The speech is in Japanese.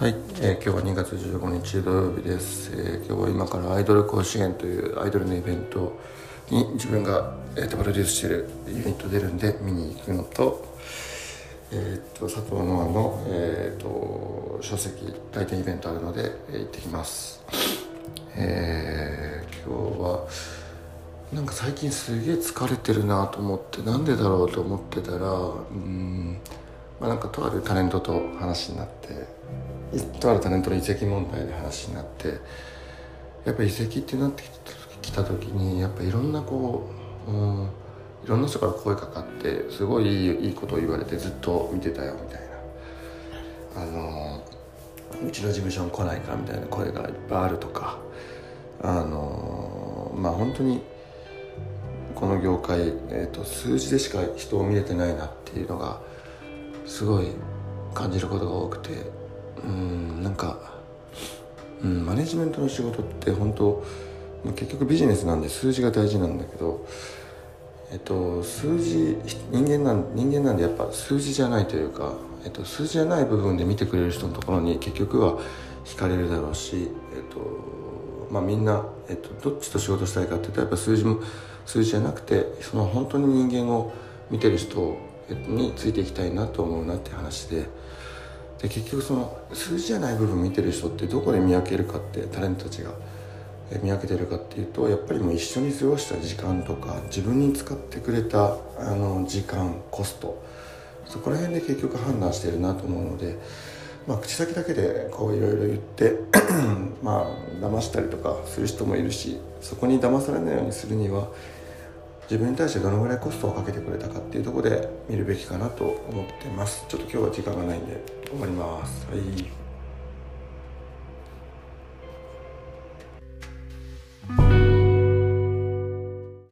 はい、えー今日は2月15日土曜日です、えー今日は今からアイドル甲子園というアイドルのイベントに自分が、えーとプロデュースしてるユニット出るんで見に行くのと,、えー、と佐藤ノアの、えー、と書籍来店イベントあるので、えー行ってきます、えー今日はなんか最近すげえ疲れてるなと思ってなんでだろうと思ってたらうんまあなんかとあるタレントと話になってとあるタレントの移籍問題で話になってやっぱ移籍ってなってきた時にやっぱいろんなこう、うん、いろんな人から声かかってすごいいいことを言われてずっと見てたよみたいな。あのうちの事務所に来ないかみたいな声がいっぱいあるとか。あのまあ本当にこの業界、えー、と数字でしか人を見れてないなっていうのがすごい感じることが多くて。うんなんか、うん、マネジメントの仕事って本当まあ結局ビジネスなんで数字が大事なんだけどえっと数字人間なん人間なんでやっぱ数字じゃないというか、えっと、数字じゃない部分で見てくれる人のところに結局は惹かれるだろうしえっとまあみんな、えっと、どっちと仕事したいかって言ったらやっぱ数字も数字じゃなくてその本当に人間を見てる人についていきたいなと思うなって話で。で結局その数字じゃない部分見てる人ってどこで見分けるかってタレントたちが見分けてるかっていうとやっぱりもう一緒に過ごした時間とか自分に使ってくれたあの時間コストそこら辺で結局判断してるなと思うので、まあ、口先だけでこういろいろ言って まあ騙したりとかする人もいるしそこに騙されないようにするには自分に対してどのぐらいコストをかけてくれたかっていうところで見るべきかなと思ってます。ちょっと今日は時間がないんで終わります。はい。